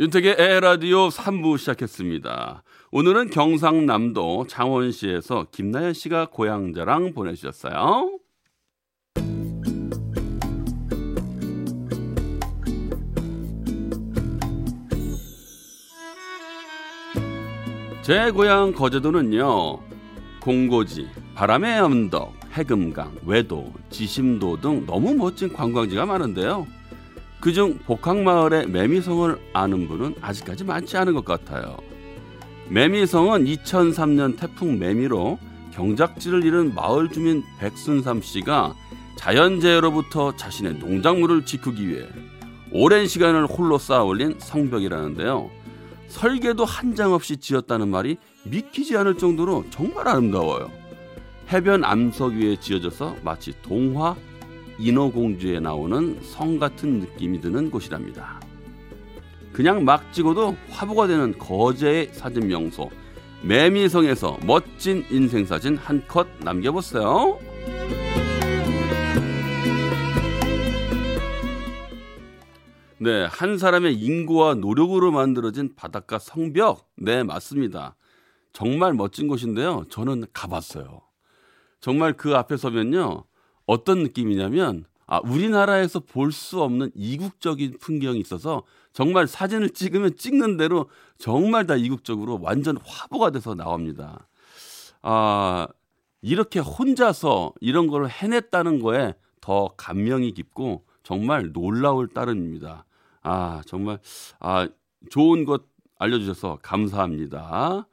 윤택의 에라디오 3부 시작했습니다. 오늘은 경상남도 창원시에서 김나연 씨가 고향 자랑 보내주셨어요. 제 고향 거제도는요, 공고지, 바람의 언덕, 해금강, 외도, 지심도 등 너무 멋진 관광지가 많은데요. 그중 복항마을의 매미성을 아는 분은 아직까지 많지 않은 것 같아요. 매미성은 2003년 태풍 매미로 경작지를 잃은 마을 주민 백순삼 씨가 자연재해로부터 자신의 농작물을 지키기 위해 오랜 시간을 홀로 쌓아 올린 성벽이라는데요. 설계도 한 장 없이 지었다는 말이 믿기지 않을 정도로 정말 아름다워요. 해변 암석 위에 지어져서 마치 동화 인어공주에 나오는 성 같은 느낌이 드는 곳이랍니다. 그냥 막 찍어도 화보가 되는 거제의 사진 명소 매미성에서 멋진 인생 사진 한 컷 남겨보세요. 네, 한 사람의 인구와 노력으로 만들어진 바닷가 성벽. 네, 맞습니다. 정말 멋진 곳인데요. 저는 가봤어요. 정말 그 앞에 서면요. 어떤 느낌이냐면 아, 우리나라에서 볼 수 없는 이국적인 풍경이 있어서 정말 사진을 찍으면 찍는 대로 정말 다 이국적으로 완전 화보가 돼서 나옵니다. 아, 이렇게 혼자서 이런 걸 해냈다는 거에 더 감명이 깊고 정말 놀라울 따름입니다. 아, 정말 아, 좋은 것 알려주셔서 감사합니다.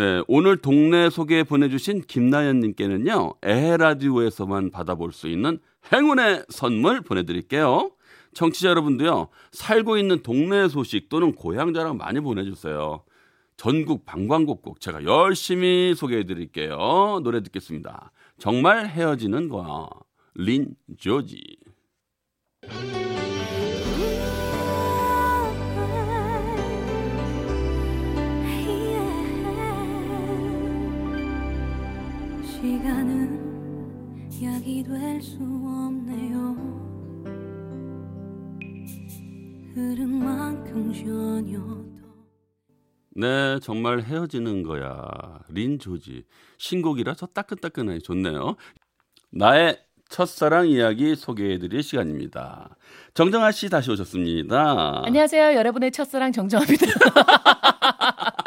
네, 오늘 동네 소개 보내주신 김나연님께는요, 에헤라디오에서만 받아볼 수 있는 행운의 선물 보내드릴게요. 청취자 여러분도요, 살고 있는 동네 소식 또는 고향 자랑 많이 보내주세요. 전국 방방곡곡 제가 열심히 소개해드릴게요. 노래 듣겠습니다. 정말 헤어지는 거야. 린 조지. 시간은 약이 될 수 없네요 흐른 만큼 전혀 더 네, 정말 헤어지는 거야. 린 조지. 신곡이라서 따끈따끈하게 좋네요. 나의 첫사랑 이야기 소개해드릴 시간입니다. 정정아 씨 다시 오셨습니다. 안녕하세요. 여러분의 첫사랑 정정합니다.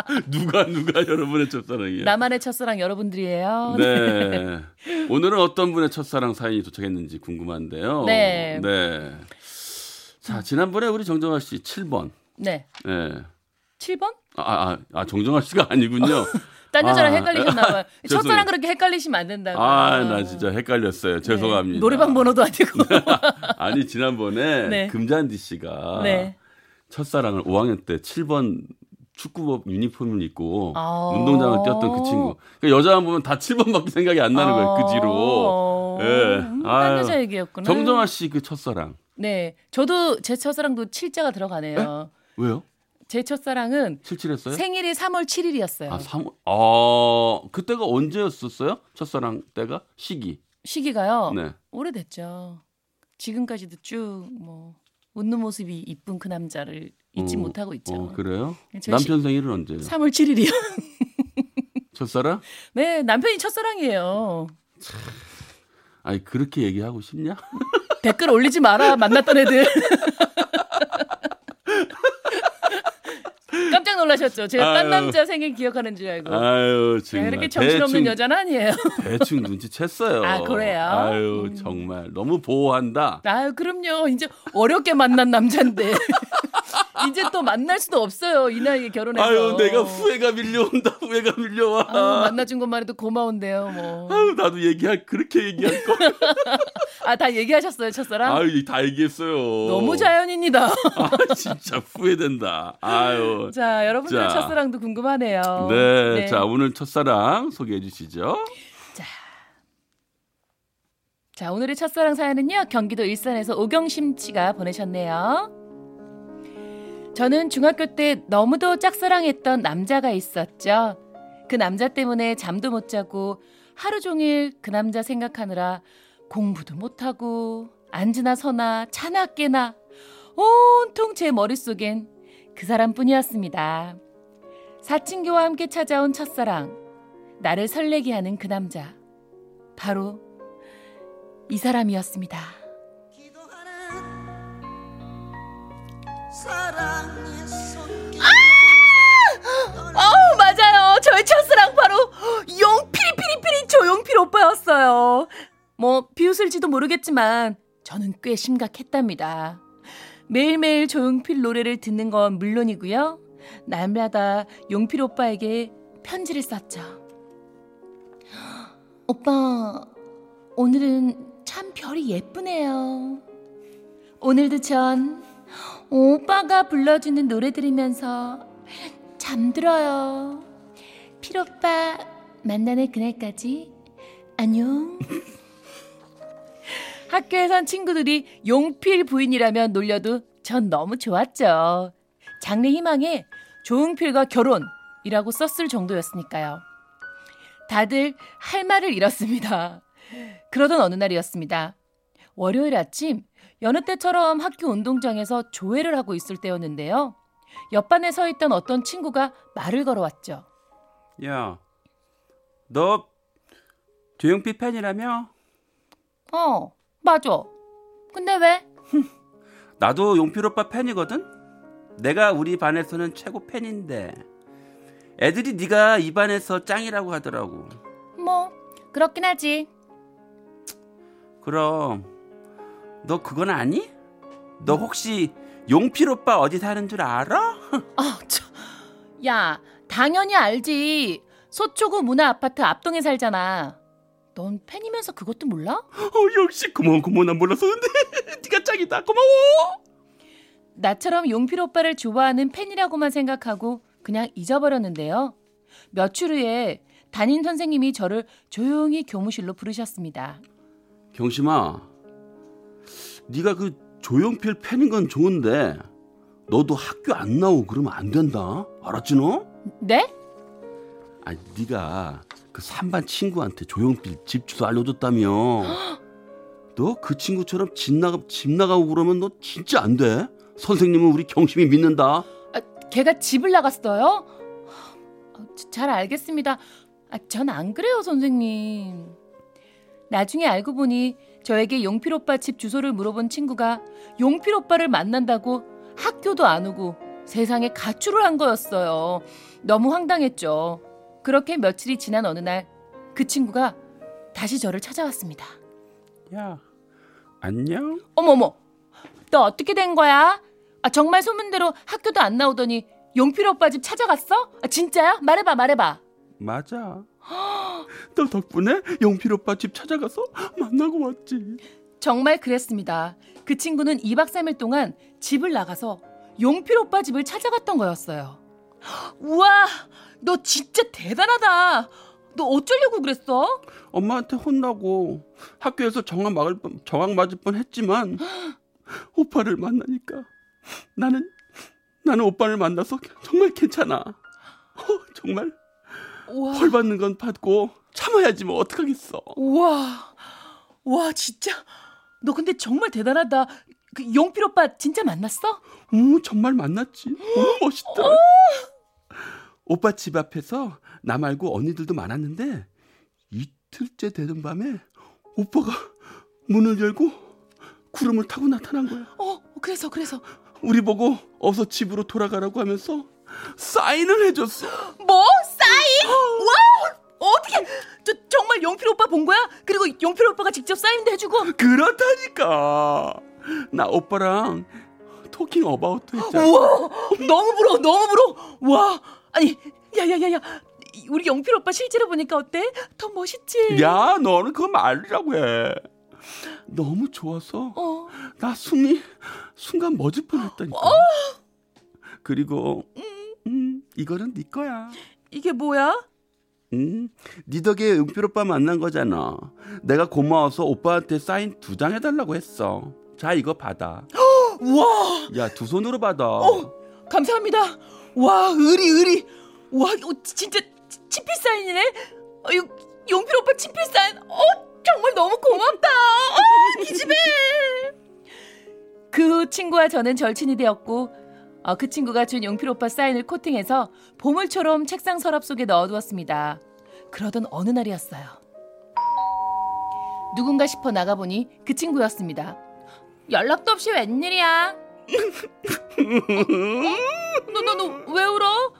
누가 누가 여러분의 첫사랑이에요? 나만의 첫사랑 여러분들이에요. 네. 오늘은 어떤 분의 첫사랑 사연이 도착했는지 궁금한데요. 네. 네. 자, 지난번에 우리 정정아 씨 7번. 네. 네. 7번? 아, 아, 아 정정아 씨가 아니군요. 딴 여자랑 아. 헷갈리셨나 봐요. 죄송해요. 첫사랑 그렇게 헷갈리시면 안 된다고. 아, 나 진짜 헷갈렸어요. 죄송합니다. 네. 노래방 번호도 아니고. 아니, 지난번에 네. 금잔디 씨가 네. 첫사랑을 5학년 때 7번 축구복 유니폼을 입고 아. 운동장을 뛰었던 그 친구. 그러니까 여자만 보면 다 7번밖에 생각이 안 나는 거예요. 그 뒤로. 어. 예. 음, 아유. 딴 여자 얘기였구나. 정정아 씨 그 첫사랑. 네. 저도 제 첫사랑도 칠자가 들어가네요. 왜요? 제 첫사랑은 77했어요? 생일이 3월 7일이었어요. 아, 3 어, 그때가 언제였었어요? 첫사랑 때가 시기. 시기가요. 네. 오래됐죠. 지금까지도 쭉 뭐 웃는 모습이 이쁜 그 남자를 잊지 어, 못하고 있죠. 어, 그래요? 저 남편 생일은 언제예요? 3월 7일이요. 첫사랑? 네, 남편이 첫사랑이에요. 아니, 그렇게 얘기하고 싶냐? 댓글 올리지 마라. 만났던 애들. 깜짝 놀라셨죠? 제가 딴 아유. 남자 생일 기억하는 줄 알고. 아유, 정말. 이렇게 정신없는 대충, 여자는 아니에요. 대충 눈치챘어요. 아, 그래요? 아유, 음. 정말. 너무 보호한다. 아유, 그럼요. 이제 어렵게 만난 남자인데. 이제 또 만날 수도 없어요. 이 나이에 결혼해서. 아유, 내가 후회가 밀려온다. 후회가 밀려와. 아유, 만나준 것만 해도 고마운데요, 뭐. 아유, 나도 얘기할, 그렇게 얘기할 거. 아, 다 얘기하셨어요, 첫사랑? 아유, 다 얘기했어요. 너무 자연인이다. 아, 진짜 후회된다. 아유. 자, 여러분들 자. 첫사랑도 궁금하네요. 네, 자, 오늘 첫사랑 소개해 주시죠. 자, 오늘의 첫사랑 사연은요. 경기도 일산에서 오경심 씨가 보내셨네요. 저는 중학교 때 너무도 짝사랑했던 남자가 있었죠. 그 남자 때문에 잠도 못 자고 하루 종일 그 남자 생각하느라 공부도 못하고 앉으나 서나 차나 깨나 온통 제 머릿속엔 그 사람뿐이었습니다. 사친교와 함께 찾아온 첫사랑, 나를 설레게 하는 그 남자. 바로 이 사람이었습니다. 손길 어, 맞아요. 저의 첫사랑 바로 용피리피리피리 조용필 오빠였어요. 뭐 비웃을지도 모르겠지만 저는 꽤 심각했답니다. 매일매일 조용필 노래를 듣는 건 물론이고요. 날마다 용필 오빠에게 편지를 썼죠. 오빠, 오늘은 참 별이 예쁘네요. 오늘도 전 오빠가 불러주는 노래 들으면서 잠들어요. 필오빠 만나는 그날까지 안녕. 학교에선 친구들이 용필 부인이라면 놀려도 전 너무 좋았죠. 장래 희망에 조용필과 결혼이라고 썼을 정도였으니까요. 다들 할 말을 잃었습니다. 그러던 어느 날이었습니다. 월요일 아침 여느 때처럼 학교 운동장에서 조회를 하고 있을 때였는데요. 옆반에 서 있던 어떤 친구가 말을 걸어왔죠. 야, 너 조용필 팬이라며? 어, 맞아. 근데 왜? 나도 용필 오빠 팬이거든. 내가 우리 반에서는 최고 팬인데 애들이 네가 이 반에서 짱이라고 하더라고. 뭐, 그렇긴 하지. 그럼 너 그건 아니? 너 혹시 용필 오빠 어디 사는 줄 알아? 아, 저, 야, 당연히 알지. 소초구 문화 아파트 앞동에 살잖아. 넌 팬이면서 그것도 몰라? 어, 역시 고마워 고마워 난 몰랐었는데 네가 짱이다 고마워. 나처럼 용필 오빠를 좋아하는 팬이라고만 생각하고 그냥 잊어버렸는데요. 며칠 후에 담임 선생님이 저를 조용히 교무실로 부르셨습니다. 경심아, 네가 그 조용필 팬인 건 좋은데 너도 학교 안 나오고 그러면 안 된다. 알았지 너? 네? 아니 네가 그 3반 친구한테 조용필 집 주소 알려줬다며. 너 그 친구처럼 집 나가 집 나가고 그러면 너 진짜 안 돼. 선생님은 우리 경심이 믿는다. 아, 걔가 집을 나갔어요? 아, 자- 잘 알겠습니다. 아, 전 안 그래요, 선생님. 나중에 알고 보니 저에게 용필 오빠 집 주소를 물어본 친구가 용필 오빠를 만난다고 학교도 안 오고 세상에 가출을 한 거였어요. 너무 황당했죠. 그렇게 며칠이 지난 어느 날 그 친구가 다시 저를 찾아왔습니다. 야, 안녕. 어머머, 너 어떻게 된 거야? 아, 정말 소문대로 학교도 안 나오더니 용필 오빠 집 찾아갔어? 아, 진짜야? 말해봐, 말해봐. 맞아. 너 덕분에 용필 오빠 집 찾아가서 만나고 왔지. 정말 그랬습니다. 그 친구는 2박 3일 동안 집을 나가서 용필 오빠 집을 찾아갔던 거였어요. 우와, 너 진짜 대단하다. 너 어쩌려고 그랬어? 엄마한테 혼나고 학교에서 정학 막을 뻔, 정학 맞을 뻔 했지만 오빠를 만나니까 나는 나는 오빠를 만나서 정말 괜찮아. 어, 정말 우와, 벌 받는 건 받고 참아야지 뭐 어떡하겠어. 우와, 와, 진짜. 너 근데 정말 대단하다. 그 용필 오빠 진짜 만났어? 오 정말 만났지. 오 멋있다. 오빠 집 앞에서 나 말고 언니들도 많았는데 이틀째 되는 밤에 오빠가 문을 열고 구름을 타고 나타난 거야. 어, 그래서, 그래서. 우리 보고 어서 집으로 돌아가라고 하면서 사인을 해줬어. 뭐? Wow! 어떻게? 저 정말 용필 오빠 본 거야? 그리고 용필 오빠가 직접 사인도 해주고. 그렇다니까. 나 오빠랑 talking about도 했잖아. 우와! 너무 부러워, 너무 부러워. 와, 아니, 야야야야, 우리 용필 오빠 실제로 보니까 어때? 더 멋있지? 야, 너는 그거 말이라고 해. 너무 좋아서 어, 나 숨이 순간 멎을 뻔했다니까. 그리고 음, 이거는 네 거야. 이게 뭐야? 응? 네 덕에 은필 오빠 만난 거잖아. 내가 고마워서 오빠한테 사인 두 장 해달라고 했어. 자 이거 받아. 우와, 야 두 손으로 받아. 어, 감사합니다. 와, 의리, 의리. 와, 어, 진짜 치- 친필 사인이네. 어, 용, 용필 오빠 친필 사인. 어, 정말 너무 고맙다. 어, 기집애. 그후 친구와 저는 절친이 되었고, 어, 그 친구가 준 용필 오빠 사인을 코팅해서 보물처럼 책상 서랍 속에 넣어두었습니다. 그러던 어느 날이었어요. 누군가 싶어 나가보니 그 친구였습니다. 연락도 없이 웬일이야? 너 너 너 왜 울어?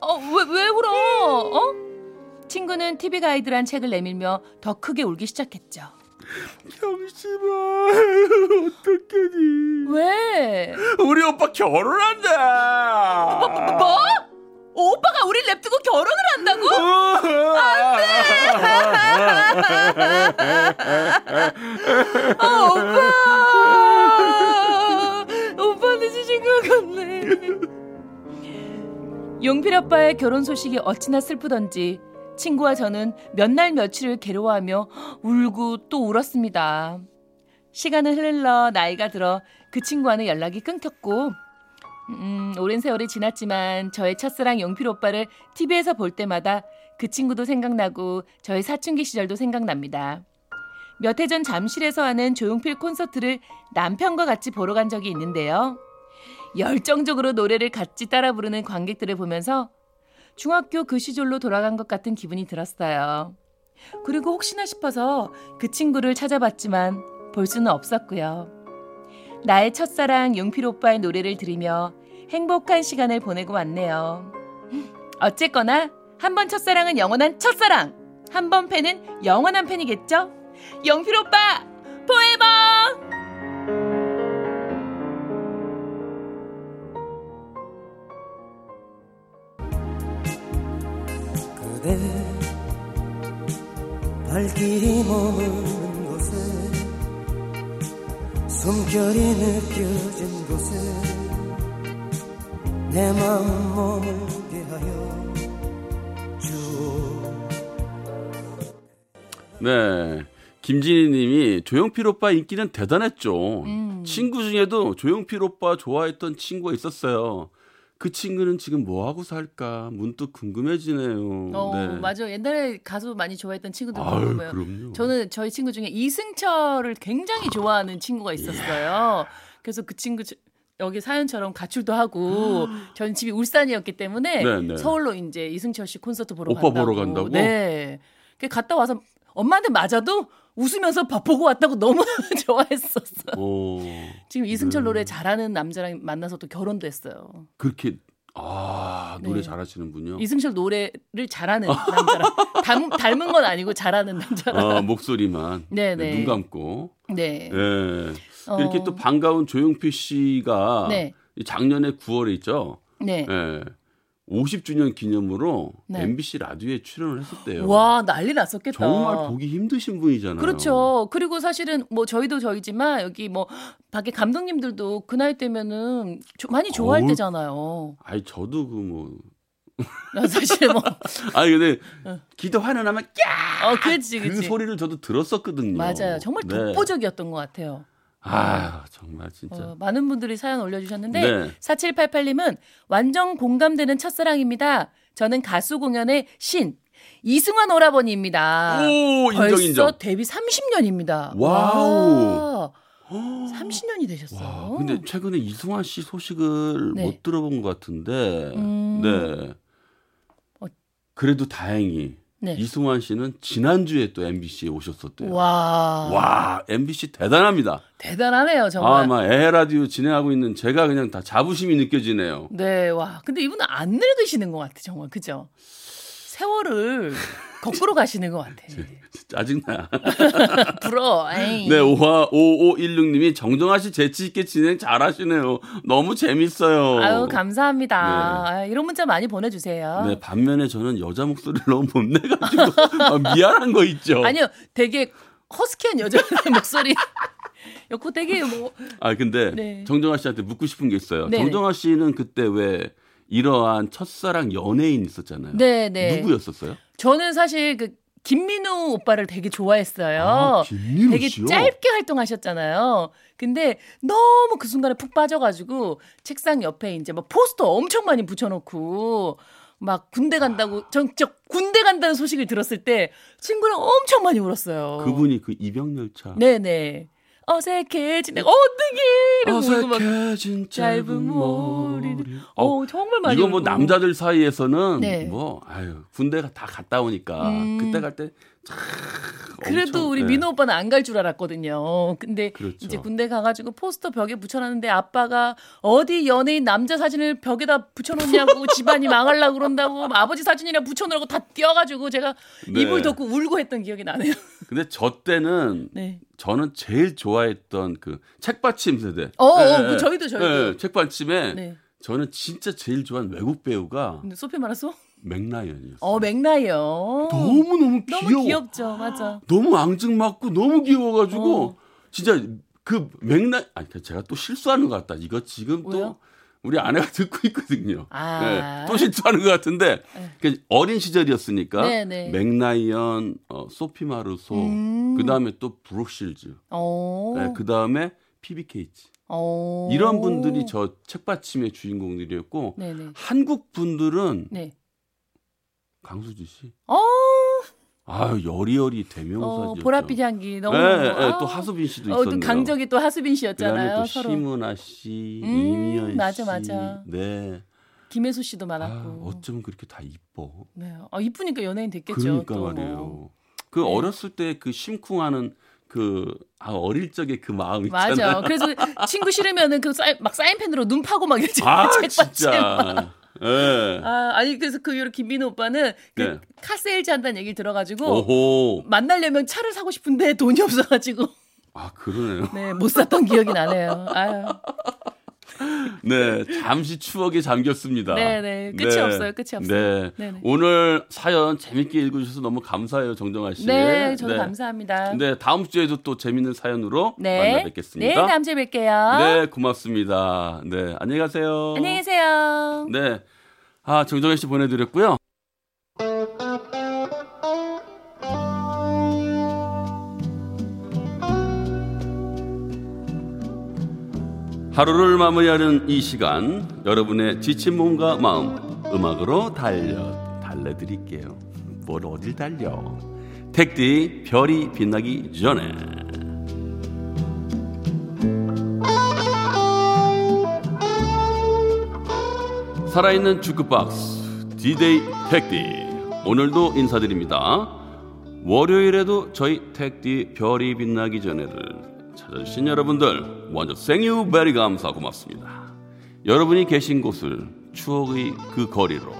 어왜왜 울어? 어? 친구는 TV 가이드란 책을 내밀며 더 크게 울기 시작했죠. 경심아 어떡하니? 왜? 우리 오빠 결혼한다. 뭐? 오빠가 우리 랩두고 결혼을 한다고? 아 오빠 오빠는 주신 것 같네 용필 아빠의 결혼 소식이 어찌나 슬프던지 친구와 저는 몇 날 며칠을 괴로워하며 울고 또 울었습니다 시간은 흘러 나이가 들어 그 친구와는 연락이 끊겼고 음, 오랜 세월이 지났지만 저의 첫사랑 용필 오빠를 TV에서 볼 때마다 그 친구도 생각나고 저의 사춘기 시절도 생각납니다. 몇 해 전 잠실에서 하는 조용필 콘서트를 남편과 같이 보러 간 적이 있는데요. 열정적으로 노래를 같이 따라 부르는 관객들을 보면서 중학교 그 시절로 돌아간 것 같은 기분이 들었어요. 그리고 혹시나 싶어서 그 친구를 찾아봤지만 볼 수는 없었고요. 나의 첫사랑 용필 오빠의 노래를 들으며 행복한 시간을 보내고 왔네요. 어쨌거나 한 번 첫사랑은 영원한 첫사랑, 한 번 팬은 영원한 팬이겠죠? 용필 오빠 포에버! 발길이 머무는 곳에 숨결이 느껴진 곳에 내 마음 머물게 하여 주오 네. 김진희 님이 조용필 오빠 인기는 대단했죠. 음. 친구 중에도 조용필 오빠 좋아했던 친구가 있었어요. 그 친구는 지금 뭐 하고 살까 문득 궁금해지네요. 어, 네. 맞아. 옛날에 가수 많이 좋아했던 친구들 보면 그럼요. 저는 저희 친구 중에 이승철을 굉장히 좋아하는 친구가 있었어요. 그래서 그 친구 저- 여기 사연처럼 가출도 하고 저는 집이 울산이었기 때문에 네, 네. 서울로 이제 이승철 씨 콘서트 보러 오빠 간다고. 보러 간다고? 네. 그 갔다 와서 엄마한테 맞아도 웃으면서 밥 보고 왔다고 너무 좋아했었어. 어, 지금 이승철 네. 노래 잘하는 남자랑 만나서 또 결혼도 했어요. 그렇게 아 노래 네. 잘하시는 분요. 이승철 노래를 잘하는 남자랑 닮, 닮은 건 아니고 잘하는 남자랑. 어, 목소리만 네, 네, 네. 눈 감고. 네. 예. 어. 이렇게 또 반가운 조용필 씨가 네. 이 작년에 9월에 있죠. 네. 예. 50주년 기념으로 네. MBC 라디오에 출연을 했었대요. 와 난리 났었겠다. 정말 보기 힘드신 분이잖아요. 그렇죠. 그리고 사실은 뭐 저희도 저희지만 여기 뭐 밖에 감독님들도 그 나이 때면은 조- 많이 좋아할 어우. 때잖아요. 아니 저도 그뭐나 사실 뭐 아니 근데 기도 환원하면 꺄! 어, 그렇지, 그 그렇지. 소리를 저도 들었었거든요. 맞아요. 정말 네. 독보적이었던 것 같아요. 아 정말 진짜. 어, 많은 분들이 사연 올려주셨는데 네. 4788님은 완전 공감되는 첫사랑입니다. 저는 가수 공연의 신 이승환 오라버니입니다. 오 인정 벌써 인정. 데뷔 30년입니다. Wow. 30년이 되셨어요. 와, 근데 최근에 이승환 씨 소식을 네. 못 들어본 것 같은데, 음. 네. 어. 그래도 다행히 네. 이승환 씨는 지난주에 또 MBC에 오셨었대요. 와, 와, MBC 대단합니다. 대단하네요 정말. 아마 에라디오 진행하고 있는 제가 그냥 다 자부심이 느껴지네요. 네, 와. 근데 이분은 안 늙으시는 것 같아, 정말. 그죠? 세월을 거꾸로 가시는 것 같아. 짜증나. 부러워. 에이. 네, 오화 5516님이 정정아 씨 재치있게 진행 잘하시네요. 너무 재밌어요. 아유, 감사합니다. 네. 아, 이런 문자 많이 보내주세요. 네, 반면에 저는 여자 목소리를 너무 못 내가지고 아, 미안한 거 있죠. 아니요, 되게 허스키한 여자의 목소리. 요거 되게 뭐, 아 근데 네. 정정아 씨한테 묻고 싶은 게 있어요. 네네. 정정아 씨는 그때 왜 이러한 첫사랑 연예인 있었잖아요. 네, 네. 누구였었어요? 저는 사실 그 김민우 오빠를 되게 좋아했어요. 아, 김민우 되게? 짧게 활동하셨잖아요. 근데 너무 그 순간에 푹 빠져가지고 책상 옆에 이제 막 포스터 엄청 많이 붙여놓고 막 군대 간다고 전 진짜 군대 간다는 소식을 들었을 때 친구랑 엄청 많이 울었어요. 그분이 그 입영열차. 네네 어떡해 이러고 울고 막 어색해진 짧은 머리를 머리. 어 정말 많이 이거 뭐. 남자들 사이에서는 네. 뭐 아유 군대가 다 갔다 오니까 음. 그때 갈때 그래도 우리 민호 오빠는 안 갈 줄 알았거든요. 근데 그렇죠. 이제 군대 가가지고 포스터 벽에 붙여놨는데 아빠가 어디 연예인 남자 사진을 벽에다 붙여놓냐고 집안이 망하려고 그런다고 아버지 사진이랑 붙여놓으라고 다 띄어가지고 제가 네. 이불 덮고 울고 했던 기억이 나네요. 근데 저 때는 네. 저는 제일 좋아했던 그 책받침 세대. 어, 어, 예, 그 예. 저희도, 저희도. 예, 책받침에 네. 저는 진짜 제일 좋아하는 외국 배우가 소피 말았어? 맥라이언이었어요. 어 맥라이언. 너무 너무 귀여워. 너무 귀엽죠, 맞아. 너무 앙증맞고 너무 귀여워가지고 어. 진짜 그 맥라 아니 그 제가 또 실수하는 것 같다. 이거 지금 왜요? 또 우리 아내가 듣고 있거든요. 아. 네, 또 실수하는 것 같은데 네. 그 어린 시절이었으니까 네, 네. 맥라이언, 어, 소피 마르소, 음. 그 다음에 또 브룩실즈, 어. 네, 그 다음에 피비 케이츠 어. 이런 분들이 저 책받침의 주인공들이었고 네네. 한국 분들은 네. 강수지 씨, 어. 아유 여리여리 대명사죠. 어, 보랏빛 향기 너무. 네, 네, 아. 또 하수빈 씨도 어, 있었네요. 또 강적이 또 하수빈 씨였잖아요. 또 서로. 심은아 씨, 음, 이미연 맞아, 씨, 맞아. 네. 김혜수 씨도 아, 많았고. 어쩌면 그렇게 다 이뻐. 네. 아, 이쁘니까 연예인 됐겠죠. 그러니까 또. 말이에요. 그 네. 어렸을 때 그 심쿵하는 그 아, 어릴 적의 그 마음 있잖아. 맞아. 그래서 친구 싫으면은 그 사인, 막 사인펜으로 눈 파고 막 이러지. 아. 진짜. 예. 아, 아니 그래서 그 이후로 김민호 오빠는 그 네. 카세일즈 한다는 얘기를 들어가지고 오호. 만나려면 차를 사고 싶은데 돈이 없어가지고 아, 그러네요. 네 못 샀던 기억이 나네요. 아유. 네, 잠시 추억에 잠겼습니다. 네, 네. 끝이 없어요. 끝이 없어요. 네. 네, 네. 오늘 사연 재밌게 읽어주셔서 너무 감사해요, 정정아 씨. 네, 저도 감사합니다. 네, 다음 주에도 또 재밌는 사연으로 네. 만나 뵙겠습니다. 네, 다음 주에 뵐게요. 네, 고맙습니다. 네, 안녕히 가세요. 안녕히 계세요. 네. 아, 정정혜 씨 보내드렸고요. 하루를 마무리하는 이 시간, 여러분의 지친 몸과 마음, 음악으로 달려, 달래드릴게요. 뭘 어딜 달려? 택디, 별이 빛나기 전에. 살아있는 주크박스 DJ 택디 오늘도 인사드립니다 월요일에도 저희 택디 별이 빛나기 전에를 찾아주신 여러분들 먼저 thank you very 감사 고맙습니다 여러분이 계신 곳을 추억의 그 거리로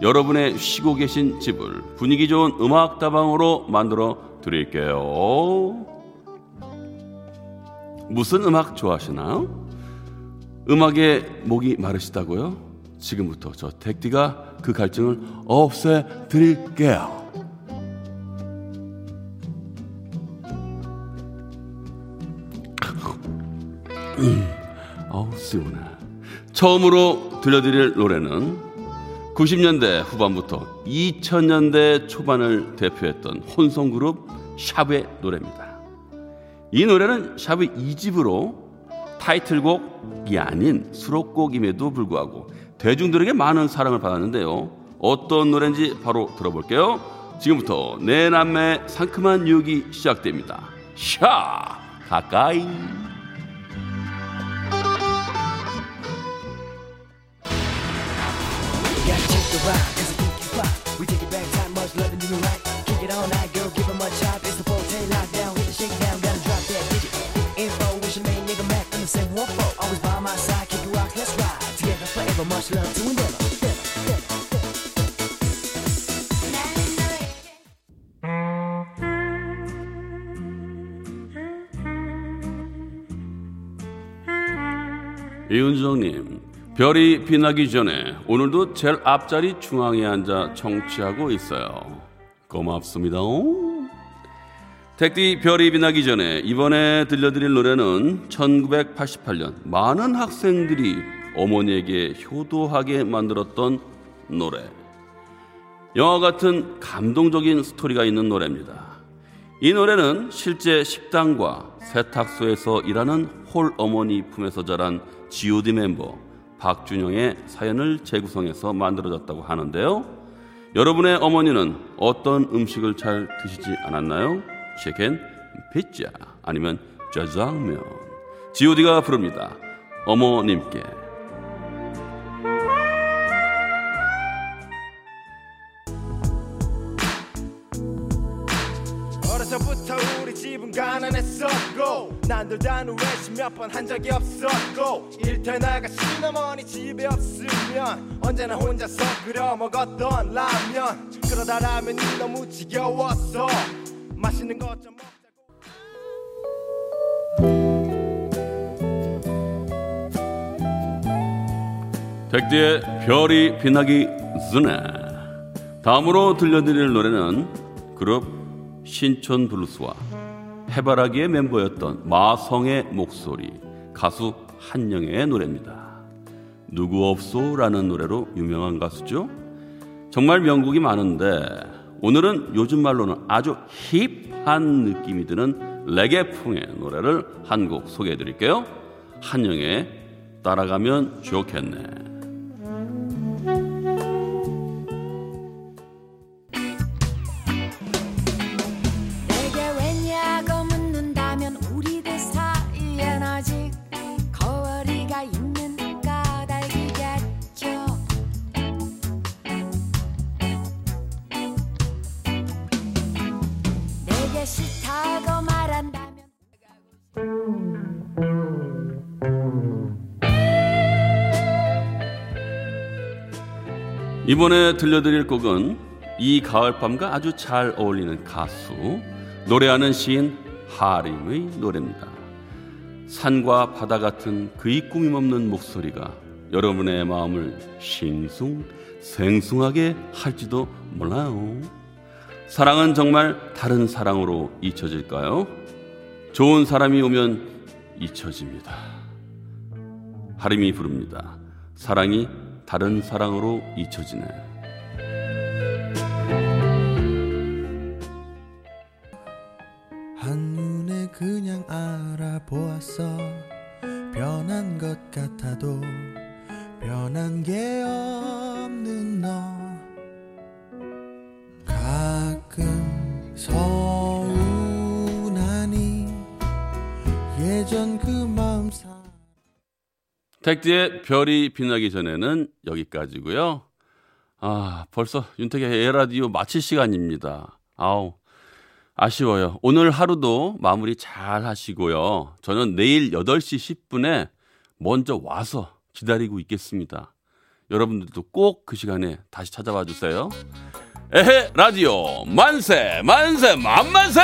여러분의 쉬고 계신 집을 분위기 좋은 음악 다방으로 만들어 드릴게요 무슨 음악 좋아하시나요? 음악에 목이 마르시다고요? 지금부터 저 택디가 그 갈증을 없애 드릴게요. 아우 시원해. 처음으로 들려드릴 노래는 90년대 후반부터 2000년대 초반을 대표했던 혼성 그룹 샵의 노래입니다. 이 노래는 샵의 2집으로 타이틀곡이 아닌 수록곡임에도 불구하고 대중들에게 많은 사랑을 받았는데요. 어떤 노래인지 바로 들어볼게요. 지금부터 내 남매 상큼한 유혹이 시작됩니다. 샤 가까이 We take it back, time much loving you right. Kick it all night, girl, give it much hype. It's the forte lockdown, hit the shakedown, gotta drop that digit. Info, wish your main nigga Mac, I'm the same one for. Always by my side, kick it rocks, let's ride. Together forever, much love 별이 빛나기 전에 오늘도 제일 앞자리 중앙에 앉아 청취하고 있어요. 고맙습니다. 택디 별이 빛나기 전에 이번에 들려드릴 노래는 1988년 많은 학생들이 어머니에게 효도하게 만들었던 노래. 영화 같은 감동적인 스토리가 있는 노래입니다. 이 노래는 실제 식당과 세탁소에서 일하는 홀 어머니 품에서 자란 G.O.D 멤버 박준영의 사연을 재구성해서 만들어졌다고 하는데요. 여러분의 어머니는 어떤 음식을 잘 드시지 않았나요? 치킨, 피자, 아니면 짜장면. G.O.D가 부릅니다. 어머님께. 집은 가난했었고. 난들 단우회식 몇번 한 적이 없었고. 일터 나가신 어머니 집에 없으면 언제나 혼자서 끓여 먹었던 라면. 그러다 라면이 너무 지겨웠어. 맛있는 것좀 먹자고 백디의 별이 빛나기 전에 다음으로 들려드릴 노래는 그룹 신촌 블루스와 해바라기의 멤버였던 마성의 목소리 가수 한영애의 노래입니다. 누구 없소라는 노래로 유명한 가수죠. 정말 명곡이 많은데 오늘은 요즘 말로는 아주 힙한 느낌이 드는 레게풍의 노래를 한 곡 소개해 드릴게요. 한영의 따라가면 좋겠네. 이번에 들려드릴 곡은 이 가을밤과 아주 잘 어울리는 가수 노래하는 시인 하림의 노래입니다. 산과 바다 같은 그이 꾸밈 없는 목소리가 여러분의 마음을 싱숭 생숭하게 할지도 몰라요. 사랑은 정말 다른 사랑으로 잊혀질까요? 좋은 사람이 오면 잊혀집니다. 하림이 부릅니다. 사랑이 다른 사랑으로 잊혀지네. 한눈에 그냥 알아보았어 변한 것 같아도 변한 게 없는 너 가끔 서운하니 예전 그사 택디의 별이 빛나기 전에는 여기까지고요. 아, 벌써 윤택의 에라디오 마칠 시간입니다. 아우, 아쉬워요. 오늘 하루도 마무리 잘 하시고요. 저는 내일 8시 10분에 먼저 와서 기다리고 있겠습니다. 여러분들도 꼭 그 시간에 다시 찾아와 주세요. 에헤, 라디오, 만세, 만세, 만만세!